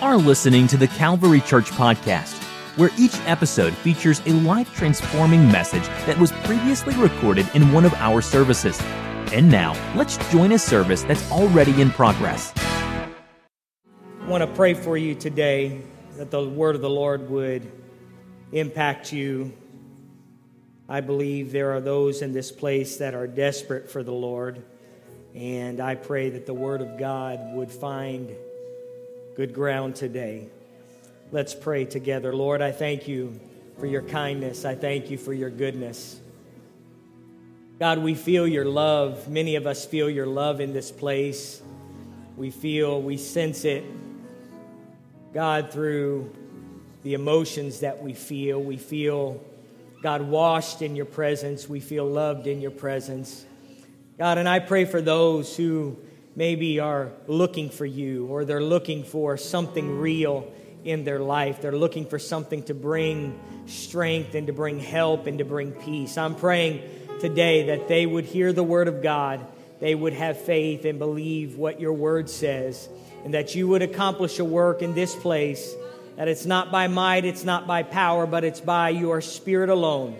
are listening to the Calvary Church Podcast, where each episode features a life transforming message that was previously recorded in one of our services. And now, let's join a service that's already in progress. I want to pray for you today that the word of the Lord would impact you. I believe there are those in this place that are desperate for the Lord. And I pray that the Word of God would find good ground today. Let's pray together. Lord, I thank you for your kindness. I thank you for your goodness. God, we feel your love. Many of us feel your love in this place. We feel, we sense it, God, through the emotions that we feel. We feel, God, washed in your presence. We feel loved in your presence. God, and I pray for those who maybe are looking for you or they're looking for something real in their life. They're looking for something to bring strength and to bring help and to bring peace. I'm praying today that they would hear the word of God, they would have faith and believe what your word says, and that you would accomplish a work in this place. That it's not by might, it's not by power, but it's by your spirit alone.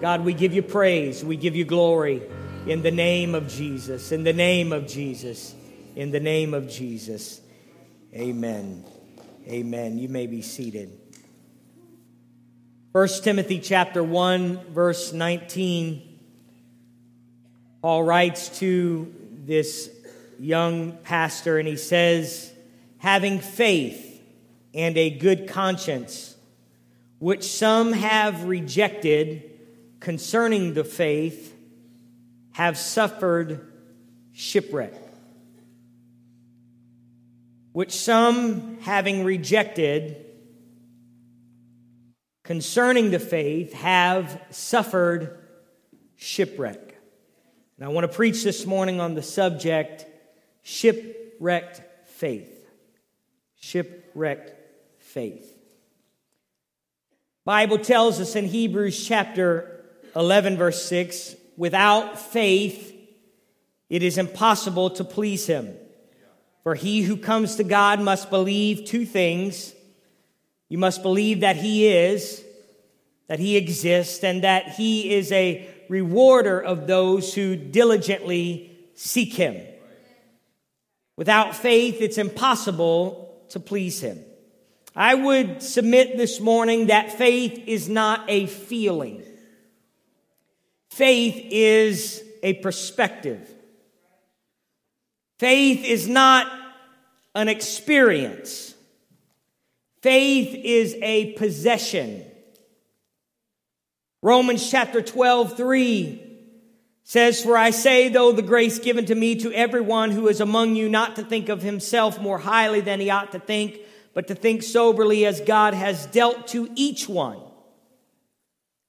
God, we give you praise, we give you glory in the name of Jesus, in the name of Jesus, in the name of Jesus. Amen. Amen. You may be seated. 1 Timothy chapter 1 verse 19 Paul writes to this young pastor and he says having faith and a good conscience which some have rejected concerning the faith have suffered shipwreck, which some, having rejected concerning the faith, have suffered shipwreck. And I want to preach this morning on the subject shipwrecked faith. Shipwrecked faith. Bible tells us in Hebrews chapter 11 verse 6 Without faith, it is impossible to please him. For he who comes to God must believe two things. You must believe that he is, that he exists, and that he is a rewarder of those who diligently seek him. Without faith, it's impossible to please him. I would submit this morning that faith is not a feeling. Faith is a perspective. Faith is not an experience. Faith is a possession. Romans chapter 12, 3 says, For I say, though the grace given to me to everyone who is among you, not to think of himself more highly than he ought to think, but to think soberly as God has dealt to each one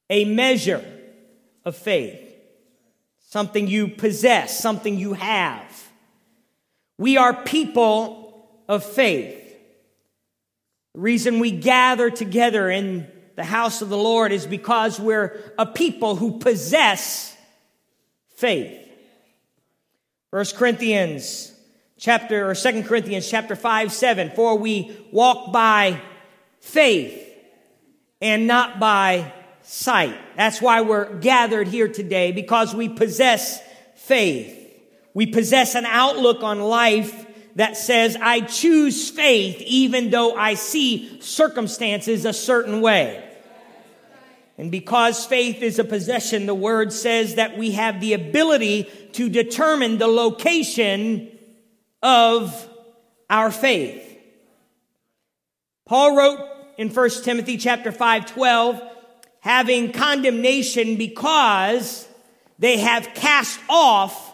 a measure of faith, something you possess, something you have. We are people of faith. The reason we gather together in the house of the Lord is because we're a people who possess faith. First Corinthians chapter or Second Corinthians chapter 5 7 for we walk by faith and not by sight. That's why we're gathered here today because we possess faith. We possess an outlook on life that says, I choose faith even though I see circumstances a certain way. And because faith is a possession, the word says that we have the ability to determine the location of our faith. Paul wrote in 1 Timothy chapter 5, 12, having condemnation because they have cast off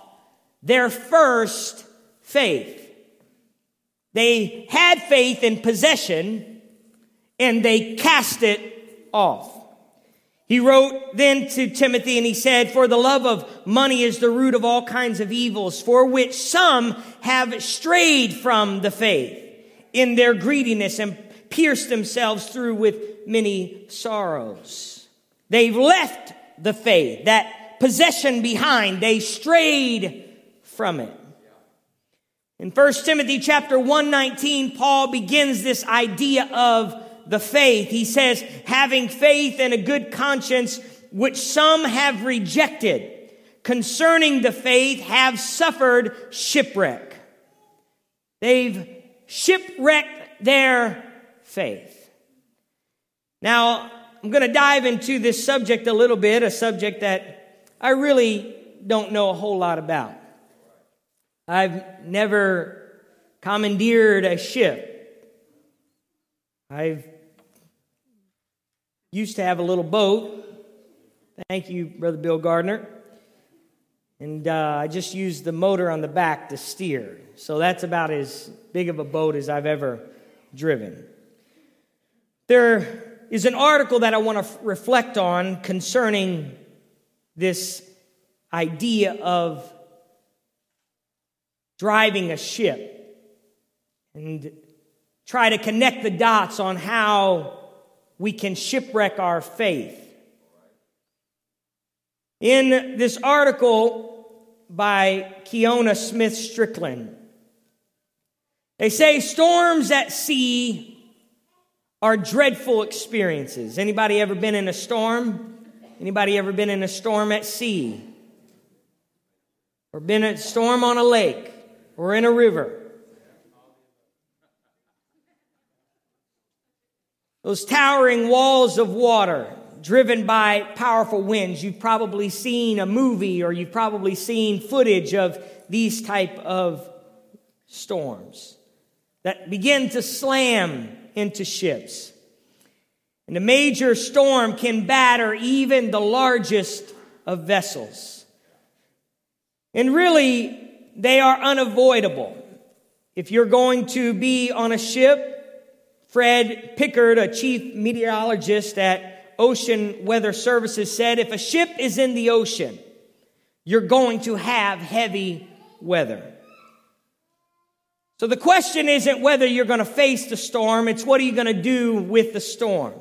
their first faith. They had faith in possession and they cast it off. He wrote then to Timothy and he said, For the love of money is the root of all kinds of evils, for which some have strayed from the faith in their greediness and pierced themselves through with many sorrows. They've left the faith, that possession behind. They strayed from it. In 1 Timothy chapter 119, Paul begins this idea of the faith. He says, having faith and a good conscience, which some have rejected, concerning the faith have suffered shipwreck. They've shipwrecked their faith. Now, I'm going to dive into this subject a little bit, a subject that I really don't know a whole lot about. I've never commandeered a ship. I've used to have a little boat. Thank you, Brother Bill Gardner. And uh, I just used the motor on the back to steer. So that's about as big of a boat as I've ever driven. There is an article that I want to f- reflect on concerning this idea of driving a ship and try to connect the dots on how we can shipwreck our faith. In this article by Kiona Smith Strickland, they say storms at sea are dreadful experiences. Anybody ever been in a storm? Anybody ever been in a storm at sea? Or been in a storm on a lake or in a river? Those towering walls of water driven by powerful winds. You've probably seen a movie or you've probably seen footage of these type of storms that begin to slam into ships. And a major storm can batter even the largest of vessels. And really, they are unavoidable. If you're going to be on a ship, Fred Pickard, a chief meteorologist at Ocean Weather Services, said if a ship is in the ocean, you're going to have heavy weather. So the question isn't whether you're going to face the storm, it's what are you going to do with the storm.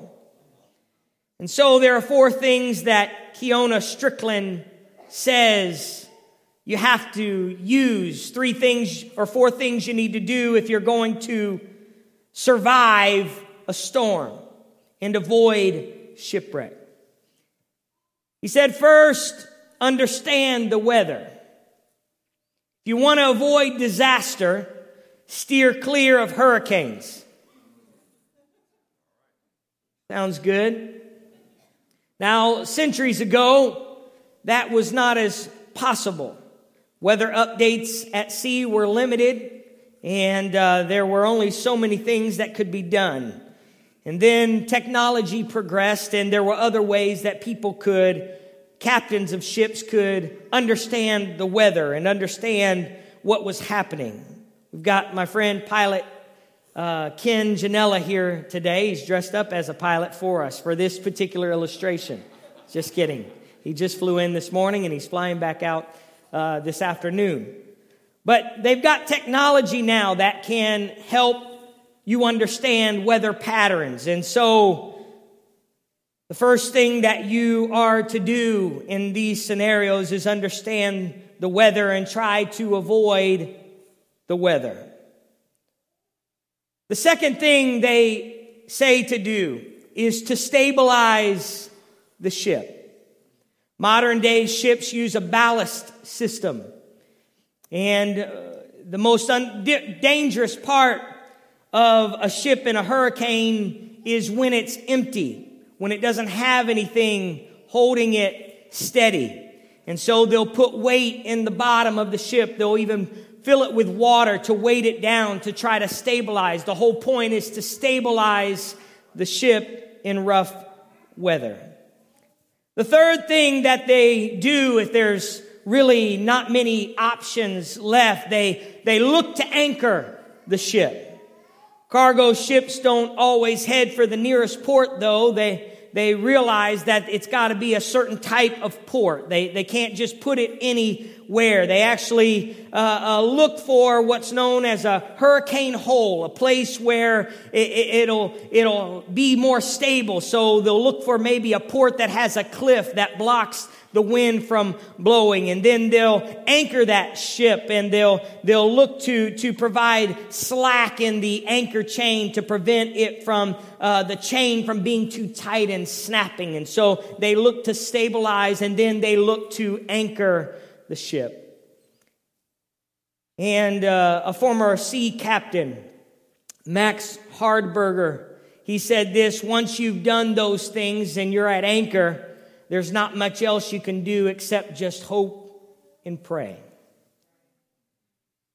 And so there are four things that Kiona Strickland says you have to use. Three things or four things you need to do if you're going to survive a storm and avoid shipwreck. He said, first, understand the weather. If you want to avoid disaster, steer clear of hurricanes. Sounds good. Now, centuries ago, that was not as possible. Weather updates at sea were limited, and uh, there were only so many things that could be done. And then technology progressed, and there were other ways that people could, captains of ships could understand the weather and understand what was happening. We've got my friend pilot uh, Ken Janella here today. He's dressed up as a pilot for us for this particular illustration. Just kidding. He just flew in this morning and he's flying back out uh, this afternoon. But they've got technology now that can help you understand weather patterns. And so, the first thing that you are to do in these scenarios is understand the weather and try to avoid the weather. The second thing they say to do is to stabilize the ship. Modern day ships use a ballast system. And uh, the most un- dangerous part of a ship in a hurricane is when it's empty, when it doesn't have anything holding it steady. And so they'll put weight in the bottom of the ship. They'll even fill it with water to weight it down to try to stabilize. The whole point is to stabilize the ship in rough weather. The third thing that they do if there's really not many options left, they, they look to anchor the ship. Cargo ships don't always head for the nearest port though. They, they realize that it's got to be a certain type of port. They, they can't just put it anywhere. They actually uh, uh, look for what's known as a hurricane hole, a place where it, will it'll be more stable. So they'll look for maybe a port that has a cliff that blocks the wind from blowing. And then they'll anchor that ship and they'll they'll look to to provide slack in the anchor chain to prevent it from uh, the chain from being too tight and snapping. And so they look to stabilize and then they look to anchor the ship. And uh, a former sea captain max hardberger he said this once you've done those things and you're at anchor there's not much else you can do except just hope and pray.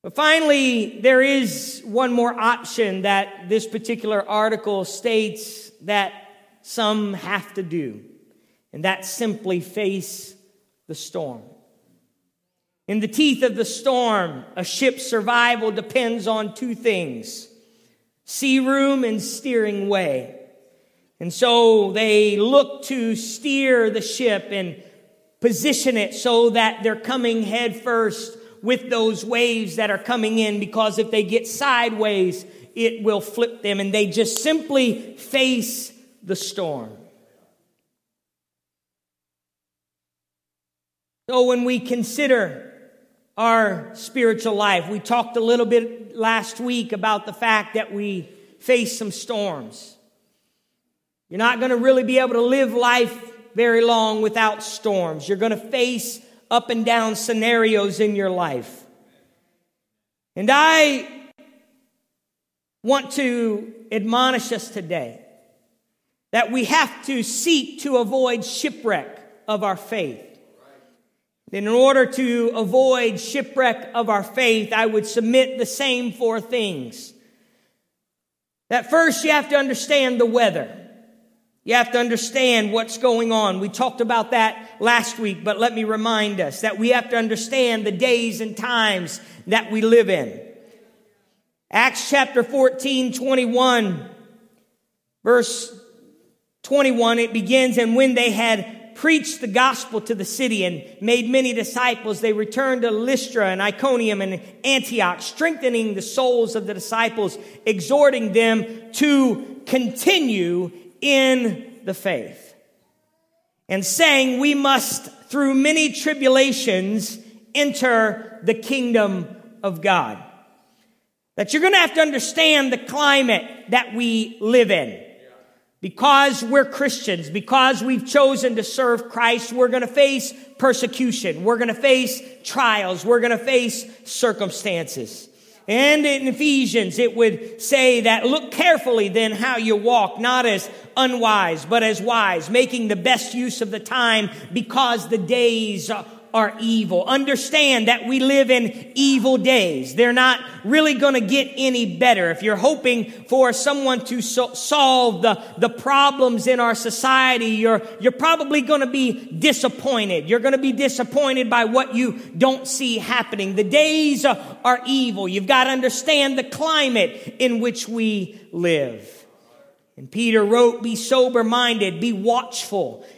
But finally, there is one more option that this particular article states that some have to do, and that's simply face the storm. In the teeth of the storm, a ship's survival depends on two things sea room and steering way. And so they look to steer the ship and position it so that they're coming head first with those waves that are coming in because if they get sideways, it will flip them and they just simply face the storm. So when we consider our spiritual life, we talked a little bit last week about the fact that we face some storms. You're not going to really be able to live life very long without storms. You're going to face up and down scenarios in your life. And I want to admonish us today that we have to seek to avoid shipwreck of our faith. In order to avoid shipwreck of our faith, I would submit the same four things. That first, you have to understand the weather. You have to understand what's going on. We talked about that last week, but let me remind us that we have to understand the days and times that we live in. Acts chapter 14, 21, verse 21, it begins, and when they had preached the gospel to the city and made many disciples, they returned to Lystra and Iconium and Antioch, strengthening the souls of the disciples, exhorting them to continue in the faith and saying we must through many tribulations enter the kingdom of God. That you're going to have to understand the climate that we live in. Because we're Christians, because we've chosen to serve Christ, we're going to face persecution. We're going to face trials. We're going to face circumstances. And in Ephesians, it would say that look carefully then how you walk, not as unwise, but as wise, making the best use of the time because the days are evil. Understand that we live in evil days. They're not really going to get any better. If you're hoping for someone to so- solve the, the problems in our society, you're, you're probably going to be disappointed. You're going to be disappointed by what you don't see happening. The days are evil. You've got to understand the climate in which we live. And Peter wrote, Be sober minded, be watchful.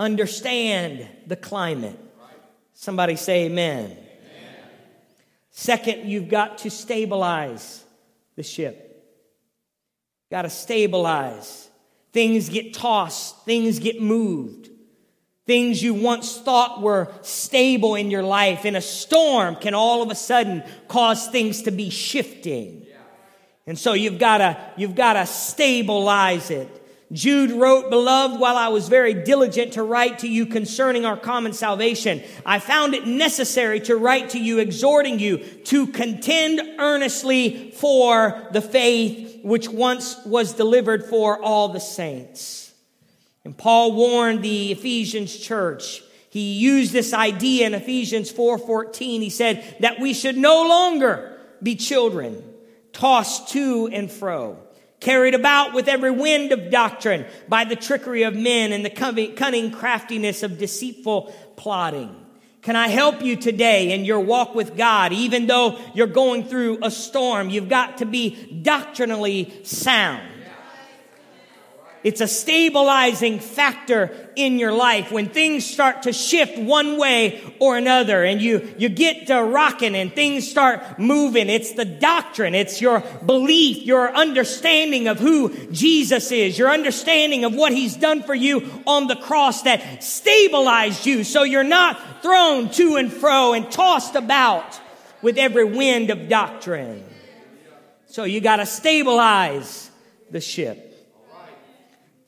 understand the climate. Somebody say amen. amen. Second, you've got to stabilize the ship. Got to stabilize. Things get tossed, things get moved. Things you once thought were stable in your life in a storm can all of a sudden cause things to be shifting. And so you've got to you've got to stabilize it. Jude wrote, Beloved, while I was very diligent to write to you concerning our common salvation, I found it necessary to write to you, exhorting you to contend earnestly for the faith which once was delivered for all the saints. And Paul warned the Ephesians church. He used this idea in Ephesians 4:14. He said that we should no longer be children, tossed to and fro, carried about with every wind of doctrine by the trickery of men and the cunning craftiness of deceitful plotting. Can I help you today in your walk with God? Even though you're going through a storm, you've got to be doctrinally sound. It's a stabilizing factor in your life when things start to shift one way or another and you, you get to rocking and things start moving. It's the doctrine. It's your belief, your understanding of who Jesus is, your understanding of what he's done for you on the cross that stabilized you so you're not thrown to and fro and tossed about with every wind of doctrine. So you got to stabilize the ship.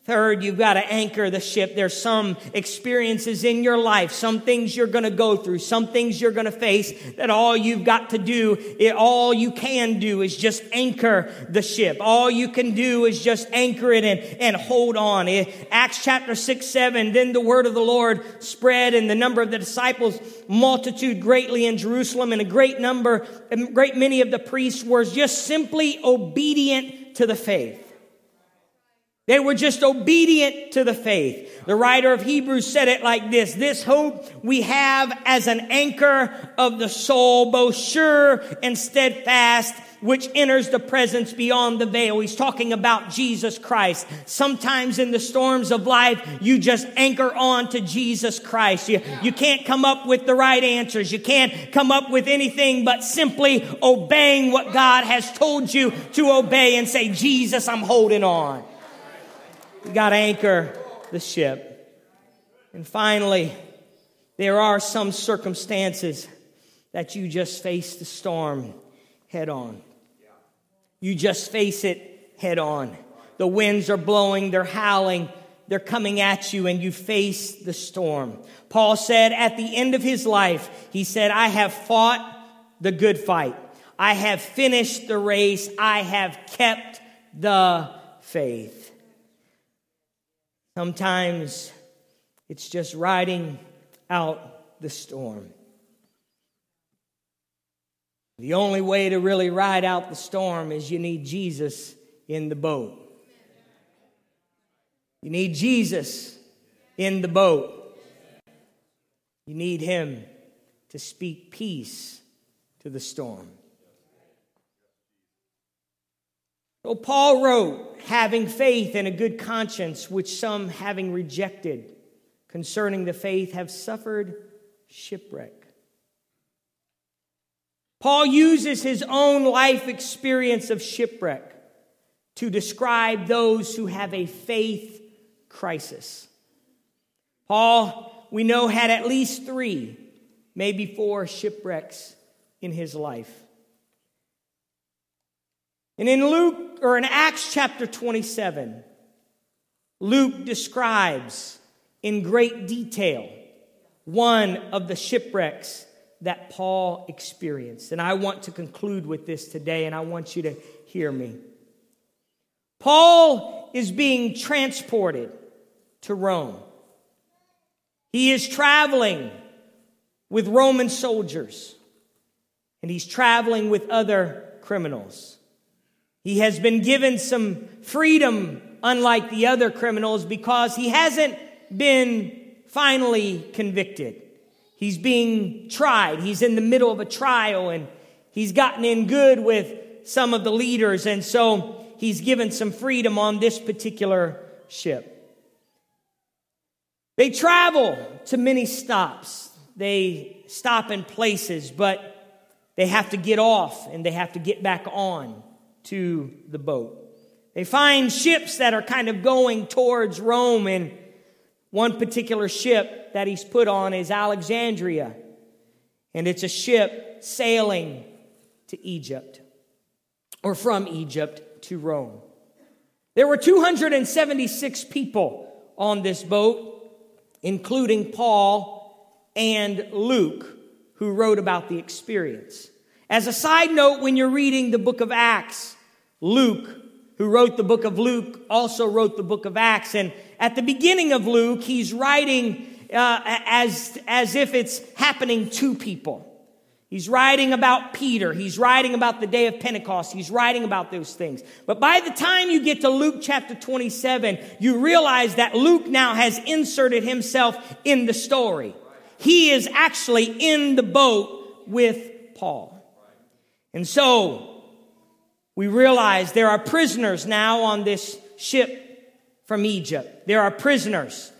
Third, you've got to anchor the ship. There's some experiences in your life, some things you're going to go through, some things you're going to face that all you've got to do, it, all you can do is just anchor the ship. All you can do is just anchor it and, and hold on. It, Acts chapter 6, 7, then the word of the Lord spread and the number of the disciples multitude greatly in Jerusalem and a great number, a great many of the priests were just simply obedient to the faith. They were just obedient to the faith. The writer of Hebrews said it like this, this hope we have as an anchor of the soul, both sure and steadfast, which enters the presence beyond the veil. He's talking about Jesus Christ. Sometimes in the storms of life, you just anchor on to Jesus Christ. You, you can't come up with the right answers. You can't come up with anything but simply obeying what God has told you to obey and say, Jesus, I'm holding on. You got to anchor the ship. And finally, there are some circumstances that you just face the storm head on. You just face it head on. The winds are blowing, they're howling, they're coming at you, and you face the storm. Paul said at the end of his life, he said, I have fought the good fight. I have finished the race. I have kept the faith. Sometimes it's just riding out the storm. The only way to really ride out the storm is you need Jesus in the boat. You need Jesus in the boat. You need Him to speak peace to the storm. So Paul wrote, having faith and a good conscience, which some having rejected concerning the faith have suffered shipwreck. Paul uses his own life experience of shipwreck to describe those who have a faith crisis. Paul, we know, had at least three, maybe four shipwrecks in his life. And in Luke, or in Acts chapter 27, Luke describes in great detail one of the shipwrecks that Paul experienced. And I want to conclude with this today, and I want you to hear me. Paul is being transported to Rome. He is traveling with Roman soldiers, and he's traveling with other criminals. He has been given some freedom, unlike the other criminals, because he hasn't been finally convicted. He's being tried. He's in the middle of a trial and he's gotten in good with some of the leaders. And so he's given some freedom on this particular ship. They travel to many stops. They stop in places, but they have to get off and they have to get back on to the boat. They find ships that are kind of going towards Rome, and one particular ship that he's put on is Alexandria, and it's a ship sailing to Egypt, or from Egypt to Rome. There were 276 people on this boat, including Paul and Luke, who wrote about the experience. As a side note, when you're reading the book of Acts, Luke, who wrote the book of Luke, also wrote the book of Acts. And at the beginning of Luke, he's writing uh, as, as if it's happening to people. He's writing about Peter. He's writing about the day of Pentecost. He's writing about those things. But by the time you get to Luke chapter 27, you realize that Luke now has inserted himself in the story. He is actually in the boat with Paul. And so we realize there are prisoners now on this ship from Egypt. There are prisoners.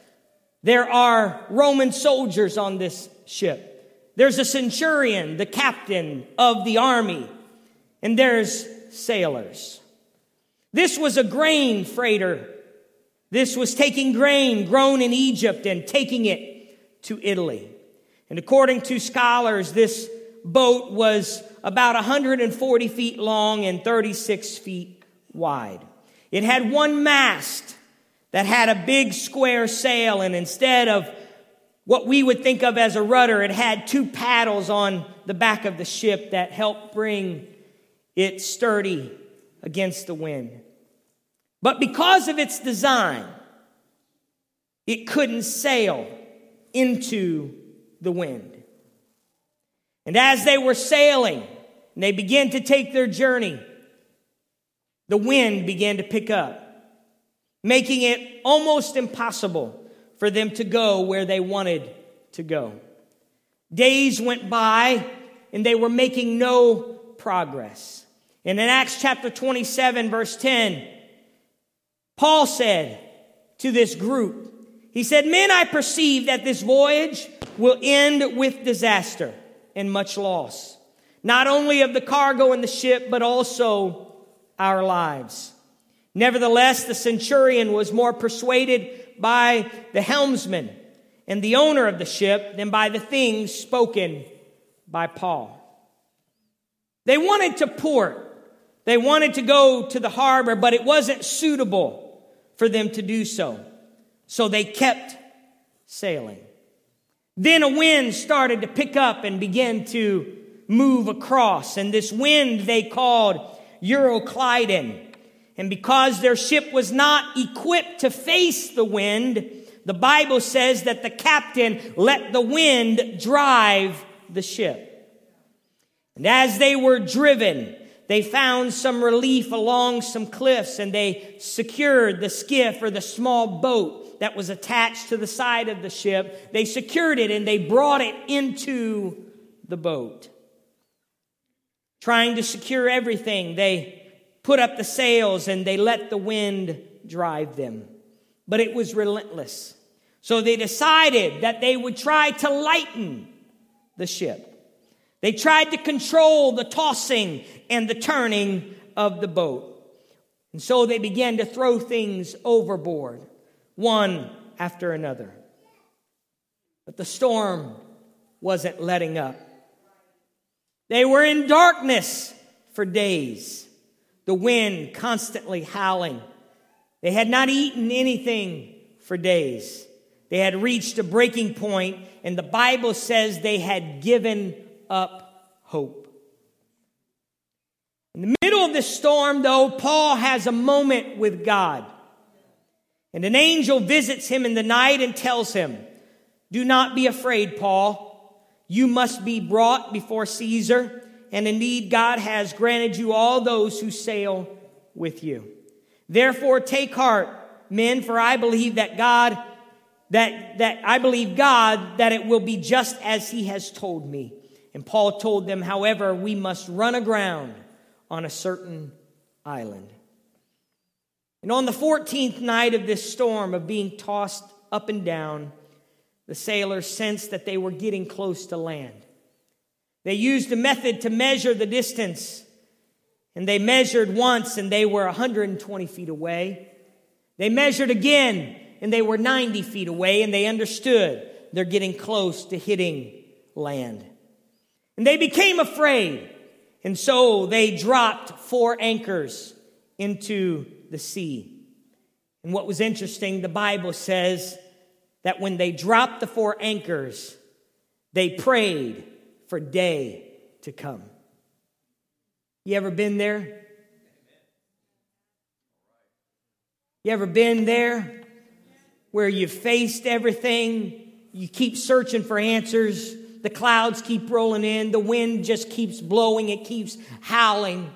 There are Roman soldiers on this ship. There's a centurion, the captain of the army, and there's sailors. This was a grain freighter. This was taking grain grown in Egypt and taking it to Italy. And according to scholars, this boat was about 140 feet long and 36 feet wide. It had one mast that had a big square sail, and instead of what we would think of as a rudder. It had two paddles on the back of the ship that helped bring it sturdy against the wind. But because of its design, it couldn't sail into the wind. And as they were sailing, and they began to take their journey, the wind began to pick up, making it almost impossible for them to go where they wanted to go. Days went by and they were making no progress. And in Acts chapter 27, verse 10, Paul said to this group, he said, Men, I perceive that this voyage will end with disaster and much loss, not only of the cargo and the ship, but also our lives. Nevertheless, the centurion was more persuaded by the helmsman and the owner of the ship than by the things spoken by Paul. They wanted to port. They wanted to go to the harbor, but it wasn't suitable for them to do so. So they kept sailing. Then a wind started to pick up and begin to move across. And this wind they called Euroclydon. And because their ship was not equipped to face the wind, the Bible says that the captain let the wind drive the ship. And as they were driven, they found some relief along some cliffs and they secured the skiff or the small boat that was attached to the side of the ship. They secured it and they brought it into the boat. Trying to secure everything, they put up the sails and they let the wind drive them. But it was relentless. So they decided that they would try to lighten the ship. They tried to control the tossing and the turning of the boat. And so they began to throw things overboard, one after another. But the storm wasn't letting up. They were in darkness for days the wind constantly howling. They had not eaten anything for days. They had reached a breaking point, and the Bible says they had given up hope. In the middle of this storm, though, Paul has a moment with God. And an angel visits him in the night and tells him, Do not be afraid, Paul. You must be brought before Caesar and indeed God has granted you all those who sail with you. Therefore take heart, men, for I believe that God, that, that I believe God that it will be just as he has told me. And Paul told them, however, we must run aground on a certain island. And on the 14th night of this storm of being tossed up and down, the sailors sensed that they were getting close to land. They used a method to measure the distance. And they measured once and they were 120 feet away. They measured again and they were 90 feet away and they understood they're getting close to hitting land. And they became afraid. And so they dropped four anchors into the sea. And what was interesting, the Bible says that when they dropped the four anchors, they prayed for day to come. You ever been there? You ever been there where you faced everything you keep searching for answers. The clouds keep rolling in. The wind just keeps blowing. It keeps howling.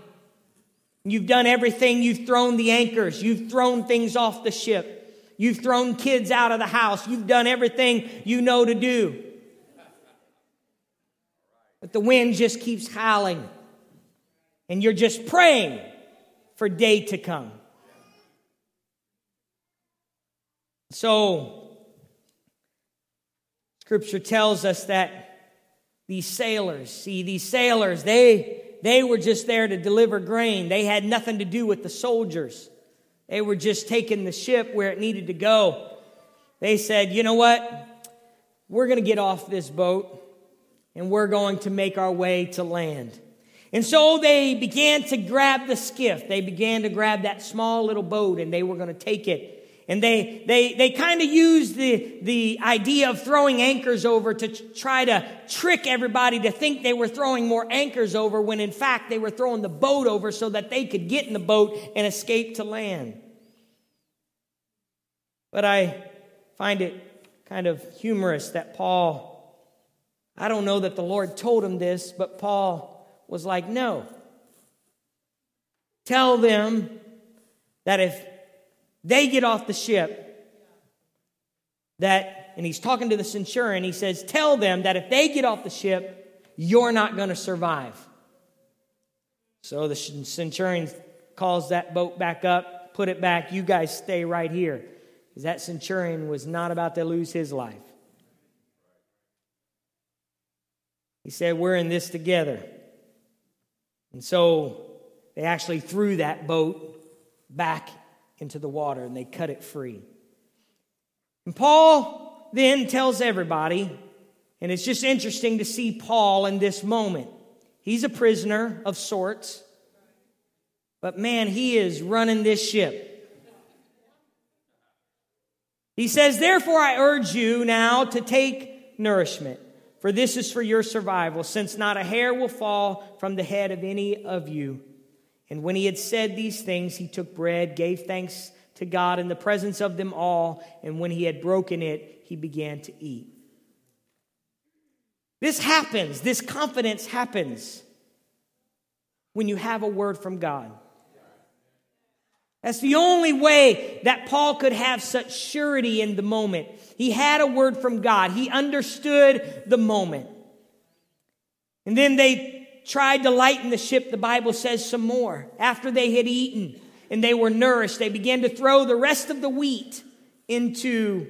You've done everything. You've thrown the anchors. You've thrown things off the ship. You've thrown kids out of the house. You've done everything you know to do. But the wind just keeps howling. And you're just praying for day to come. So, scripture tells us that these sailors, see, these sailors, they, they were just there to deliver grain. They had nothing to do with the soldiers. They were just taking the ship where it needed to go. They said, you know what? We're going to get off this boat and we're going to make our way to land. And so they began to grab the skiff. They began to grab that small little boat and they were going to take it. And they, they, they kind of used the, the idea of throwing anchors over to try to trick everybody to think they were throwing more anchors over when in fact they were throwing the boat over so that they could get in the boat and escape to land. But I find it kind of humorous that Paul, I don't know that the Lord told him this, but Paul was like, no. Tell them that if they get off the ship, that, and he's talking to the centurion, he says, tell them that if they get off the ship, you're not going to survive. So the centurion calls that boat back up, put it back, you guys stay right here. Because that centurion was not about to lose his life. He said, We're in this together. And so they actually threw that boat back into the water and they cut it free. And Paul then tells everybody, and it's just interesting to see Paul in this moment. He's a prisoner of sorts, but man, he is running this ship. He says, Therefore, I urge you now to take nourishment for this is for your survival, since not a hair will fall from the head of any of you. And when he had said these things, he took bread, gave thanks to God in the presence of them all, and when he had broken it, he began to eat. This happens, this confidence happens when you have a word from God. That's the only way that Paul could have such surety in the moment. He had a word from God, he understood the moment. And then they tried to lighten the ship, the Bible says some more. After they had eaten and they were nourished, they began to throw the rest of the wheat into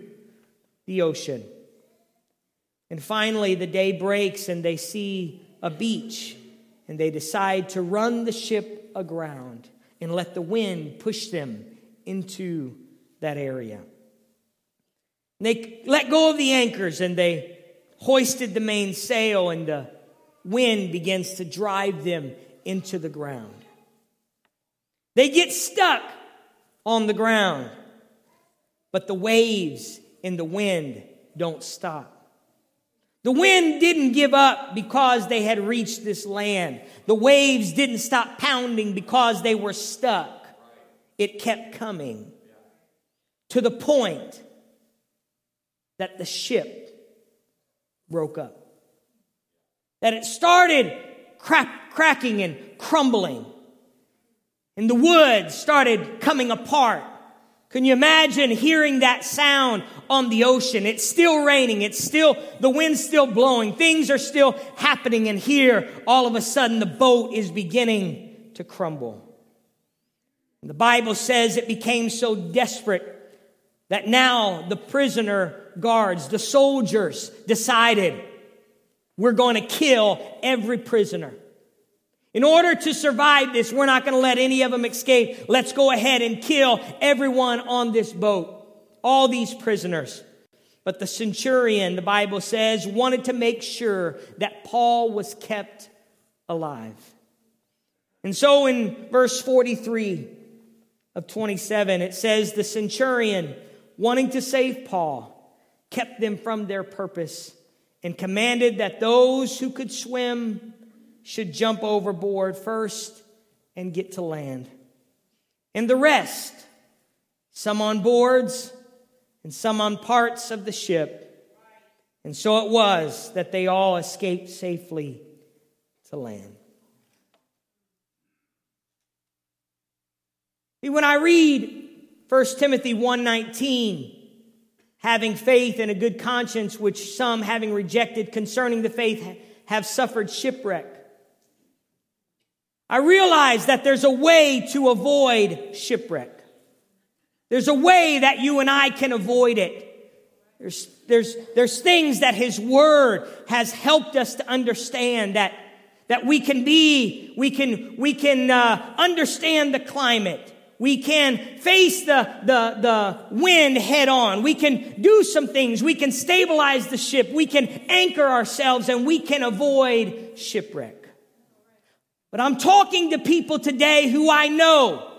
the ocean. And finally, the day breaks and they see a beach and they decide to run the ship aground and let the wind push them into that area. They let go of the anchors and they hoisted the mainsail, and the wind begins to drive them into the ground. They get stuck on the ground, but the waves and the wind don't stop. The wind didn't give up because they had reached this land. The waves didn't stop pounding because they were stuck. It kept coming to the point that the ship broke up. That it started crack, cracking and crumbling. And the wood started coming apart. Can you imagine hearing that sound on the ocean? It's still raining. It's still, the wind's still blowing. Things are still happening. And here, all of a sudden, the boat is beginning to crumble. The Bible says it became so desperate that now the prisoner guards, the soldiers decided we're going to kill every prisoner. In order to survive this, we're not going to let any of them escape. Let's go ahead and kill everyone on this boat, all these prisoners. But the centurion, the Bible says, wanted to make sure that Paul was kept alive. And so in verse 43 of 27, it says, The centurion, wanting to save Paul, kept them from their purpose and commanded that those who could swim should jump overboard first and get to land. And the rest, some on boards and some on parts of the ship, And so it was that they all escaped safely to land. When I read 1 Timothy 1:19, having faith and a good conscience, which some, having rejected concerning the faith, have suffered shipwreck. I realize that there's a way to avoid shipwreck. There's a way that you and I can avoid it. There's, there's, there's things that His Word has helped us to understand that, that we can be, we can, we can uh, understand the climate. We can face the, the, the wind head on. We can do some things. We can stabilize the ship. We can anchor ourselves and we can avoid shipwreck. But I'm talking to people today who I know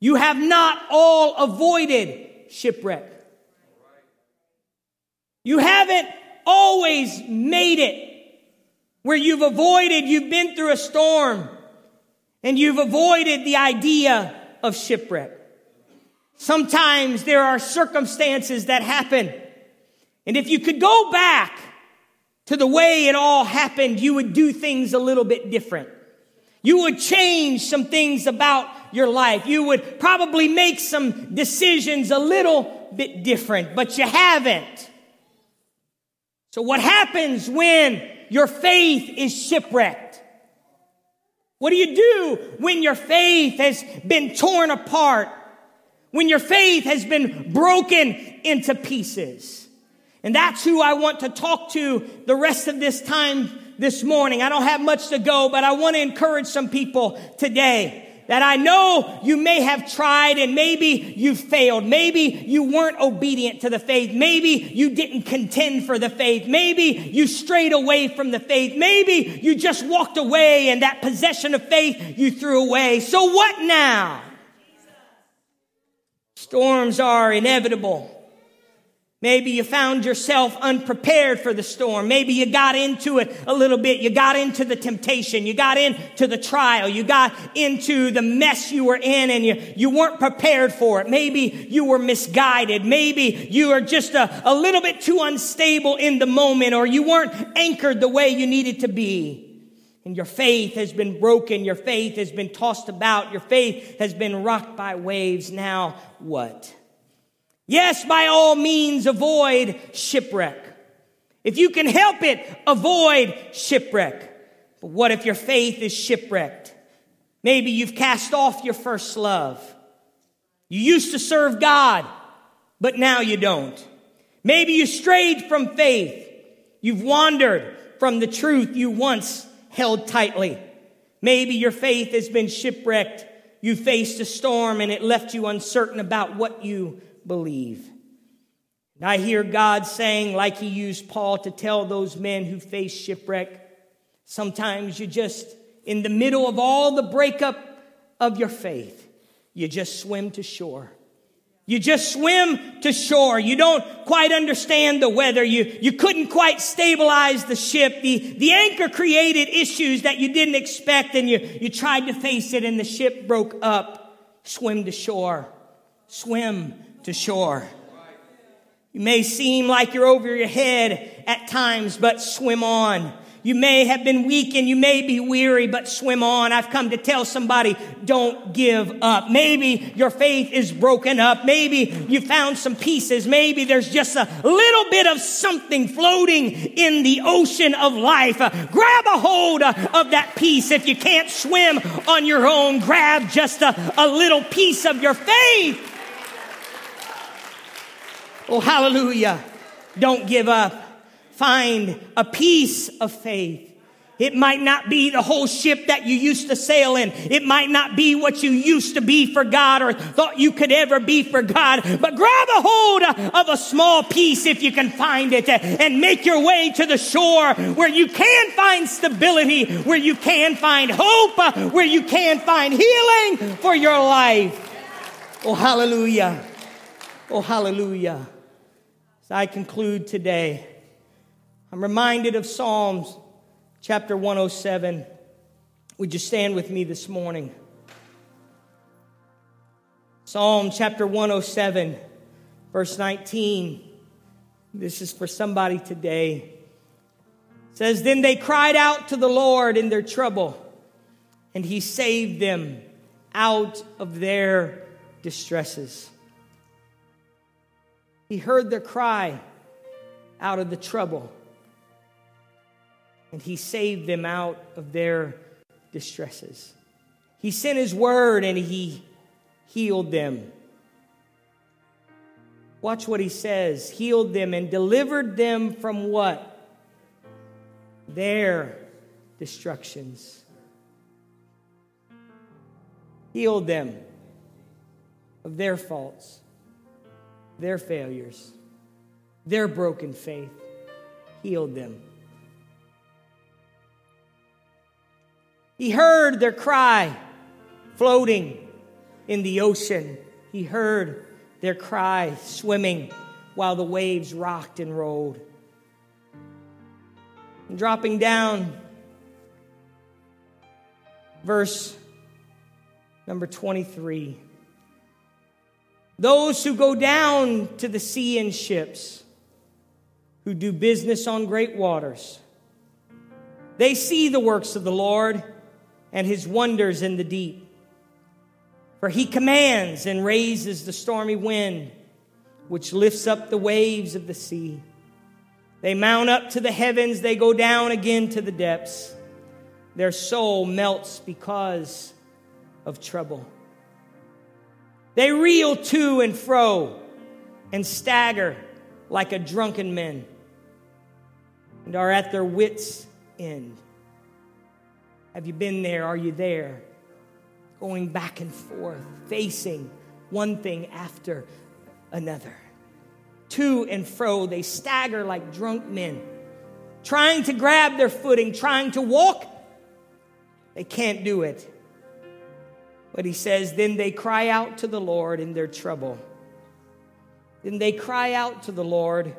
you have not all avoided shipwreck. You haven't always made it where you've avoided, you've been through a storm and you've avoided the idea of shipwreck. Sometimes there are circumstances that happen. And if you could go back to the way it all happened, you would do things a little bit different. You would change some things about your life. You would probably make some decisions a little bit different, but you haven't. So what happens when your faith is shipwrecked? What do you do when your faith has been torn apart? When your faith has been broken into pieces? And that's who I want to talk to the rest of this time this morning. I don't have much to go, but I want to encourage some people today that I know you may have tried and maybe you failed. Maybe you weren't obedient to the faith. Maybe you didn't contend for the faith. Maybe you strayed away from the faith. Maybe you just walked away and that possession of faith you threw away. So what now? Storms are inevitable. Maybe you found yourself unprepared for the storm. Maybe you got into it a little bit. You got into the temptation. You got into the trial. You got into the mess you were in and you, you weren't prepared for it. Maybe you were misguided. Maybe you were just a, a little bit too unstable in the moment or you weren't anchored the way you needed to be. And your faith has been broken. Your faith has been tossed about. Your faith has been rocked by waves. Now what? Yes, by all means, avoid shipwreck. If you can help it, avoid shipwreck. But what if your faith is shipwrecked? Maybe you've cast off your first love. You used to serve God, but now you don't. Maybe you strayed from faith. You've wandered from the truth you once held tightly. Maybe your faith has been shipwrecked. You faced a storm and it left you uncertain about what you believe. And I hear God saying, like He used Paul to tell those men who face shipwreck, sometimes you just, in the middle of all the breakup of your faith, you just swim to shore. You just swim to shore. You don't quite understand the weather. You, you couldn't quite stabilize the ship. The, the anchor created issues that you didn't expect and you, you tried to face it and the ship broke up. Swim to shore. Swim to shore. You may seem like you're over your head at times, but swim on. You may have been weak and you may be weary, but swim on. I've come to tell somebody, don't give up. Maybe your faith is broken up. Maybe you found some pieces. Maybe there's just a little bit of something floating in the ocean of life. Grab a hold of that piece. If you can't swim on your own, grab just a, a little piece of your faith Oh, hallelujah. Don't give up. Find a piece of faith. It might not be the whole ship that you used to sail in. It might not be what you used to be for God or thought you could ever be for God. But grab a hold of a small piece if you can find it and make your way to the shore where you can find stability, where you can find hope, where you can find healing for your life. Oh, hallelujah. Oh, hallelujah. I conclude today, I'm reminded of Psalms chapter 107. Would you stand with me this morning? Psalm chapter 107, verse 19. This is for somebody today. It says, Then they cried out to the Lord in their trouble, and he saved them out of their distresses. He heard their cry out of the trouble, and he saved them out of their distresses. He sent his word and he healed them. Watch what he says healed them and delivered them from what? Their destructions. Healed them of their faults, their failures, their broken faith. Healed them. He heard their cry floating in the ocean. He heard their cry swimming while the waves rocked and rolled. And dropping down, verse number 23. Those who go down to the sea in ships, who do business on great waters, they see the works of the Lord and his wonders in the deep. For he commands and raises the stormy wind, which lifts up the waves of the sea. They mount up to the heavens, they go down again to the depths. Their soul melts because of trouble. They reel to and fro and stagger like a drunken man and are at their wits' end. Have you been there? Are you there? going back and forth, facing one thing after another. To and fro, they stagger like drunk men, trying to grab their footing, trying to walk. They can't do it. But he says, then they cry out to the Lord in their trouble. Then they cry out to the Lord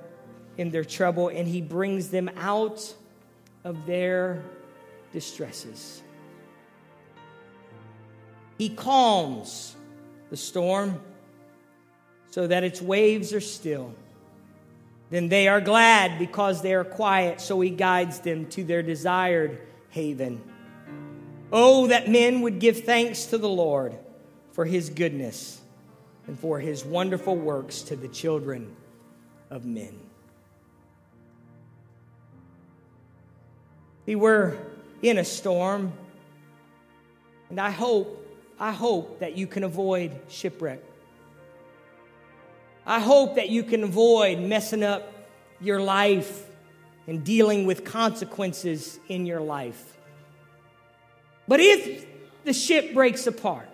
in their trouble, and he brings them out of their distresses. He calms the storm so that its waves are still. Then they are glad because they are quiet, so he guides them to their desired haven. Oh, that men would give thanks to the Lord for his goodness and for his wonderful works to the children of men. We were in a storm, and I hope I hope that you can avoid shipwreck. I hope that you can avoid messing up your life and dealing with consequences in your life. But if the ship breaks apart,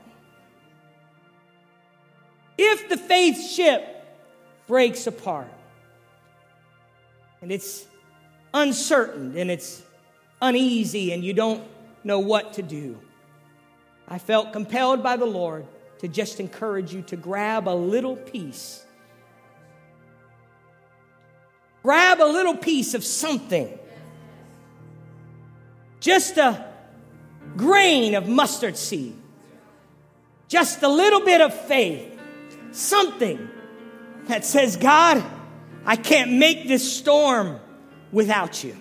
if the faith ship breaks apart, and it's uncertain and it's uneasy and you don't know what to do, I felt compelled by the Lord to just encourage you to grab a little piece. Grab a little piece of something. Just a grain of mustard seed. Just a little bit of faith. Something that says, God, I can't make this storm without you.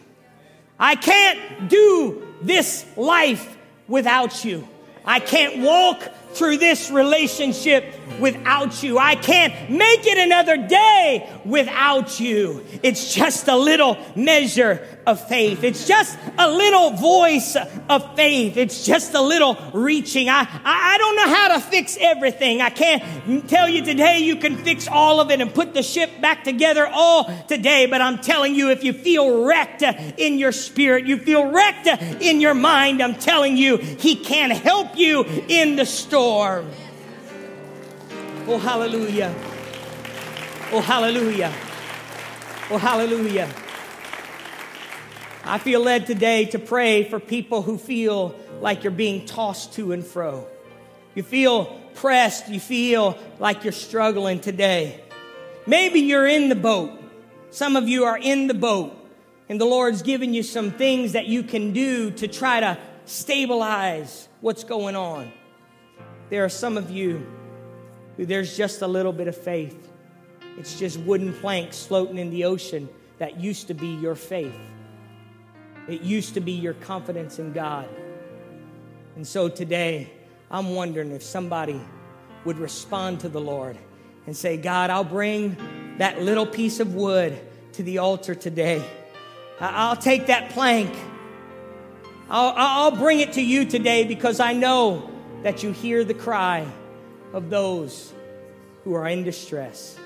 I can't do this life without you. I can't walk through this relationship without you. I can't make it another day without you. It's just a little measure of faith. It's just a little voice of faith. It's just a little reaching. I, I, don't know how to fix everything. I can't tell you today you can fix all of it and put the ship back together all today. But I'm telling you, if you feel wrecked in your spirit, you feel wrecked in your mind, I'm telling you, He can help you in the Oh, hallelujah. Oh, hallelujah. Oh, hallelujah. I feel led today to pray for people who feel like you're being tossed to and fro. You feel pressed. You feel like you're struggling today. Maybe you're in the boat. Some of you are in the boat, and the Lord's given you some things that you can do to try to stabilize what's going on. There are some of you who there's just a little bit of faith. It's just wooden planks floating in the ocean that used to be your faith. It used to be your confidence in God. And so today, I'm wondering if somebody would respond to the Lord and say, God, I'll bring that little piece of wood to the altar today. I'll take that plank. I'll, I'll bring it to you today because I know that you hear the cry of those who are in distress.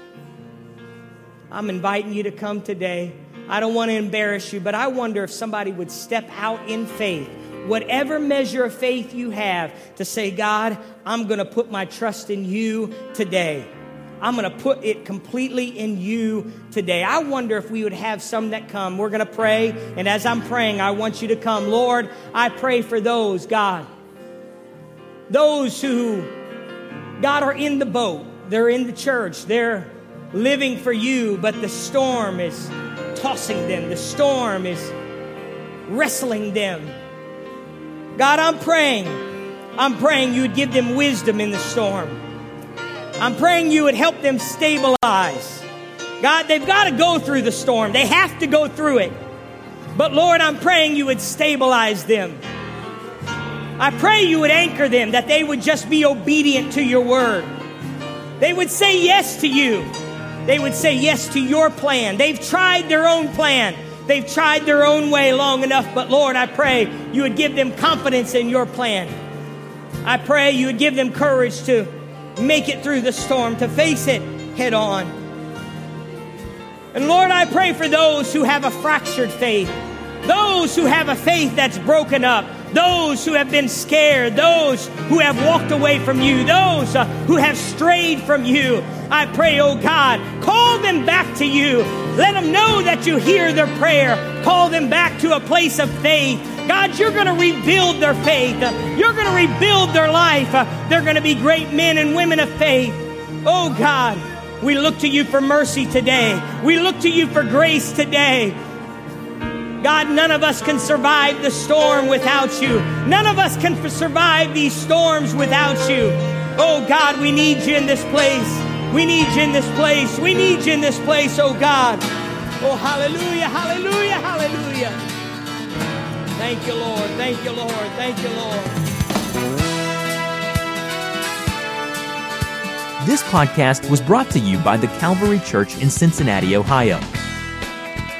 I'm inviting you to come today. I don't want to embarrass you, but I wonder if somebody would step out in faith, whatever measure of faith you have, to say, God, I'm going to put my trust in you today. I'm going to put it completely in you today. I wonder if we would have some that come. We're going to pray, and as I'm praying, I want you to come. Lord, I pray for those, God, those who, God, are in the boat, they're in the church, they're living for you, but the storm is tossing them, the storm is wrestling them. God, I'm praying. I'm praying you would give them wisdom in the storm. I'm praying you would help them stabilize. God, they've got to go through the storm. They have to go through it. But Lord, I'm praying you would stabilize them. I pray you would anchor them, that they would just be obedient to your word. They would say yes to you. They would say yes to your plan. They've tried their own plan. They've tried their own way long enough, but Lord, I pray you would give them confidence in your plan. I pray you would give them courage to make it through the storm, to face it head on. And Lord, I pray for those who have a fractured faith, those who have a faith that's broken up, those who have been scared, those who have walked away from you, those uh, who have strayed from you. I pray, oh God, call them back to you. Let them know that you hear their prayer. Call them back to a place of faith. God, you're going to rebuild their faith. You're going to rebuild their life. They're going to be great men and women of faith. Oh God, we look to you for mercy today. We look to you for grace today. God, none of us can survive the storm without you. None of us can survive these storms without you. Oh God, we need you in this place. We need you in this place. We need you in this place, oh God. Oh, hallelujah, hallelujah, hallelujah. Thank you, Lord. Thank you, Lord. Thank you, Lord. This podcast was brought to you by the Calvary Church in Cincinnati, Ohio.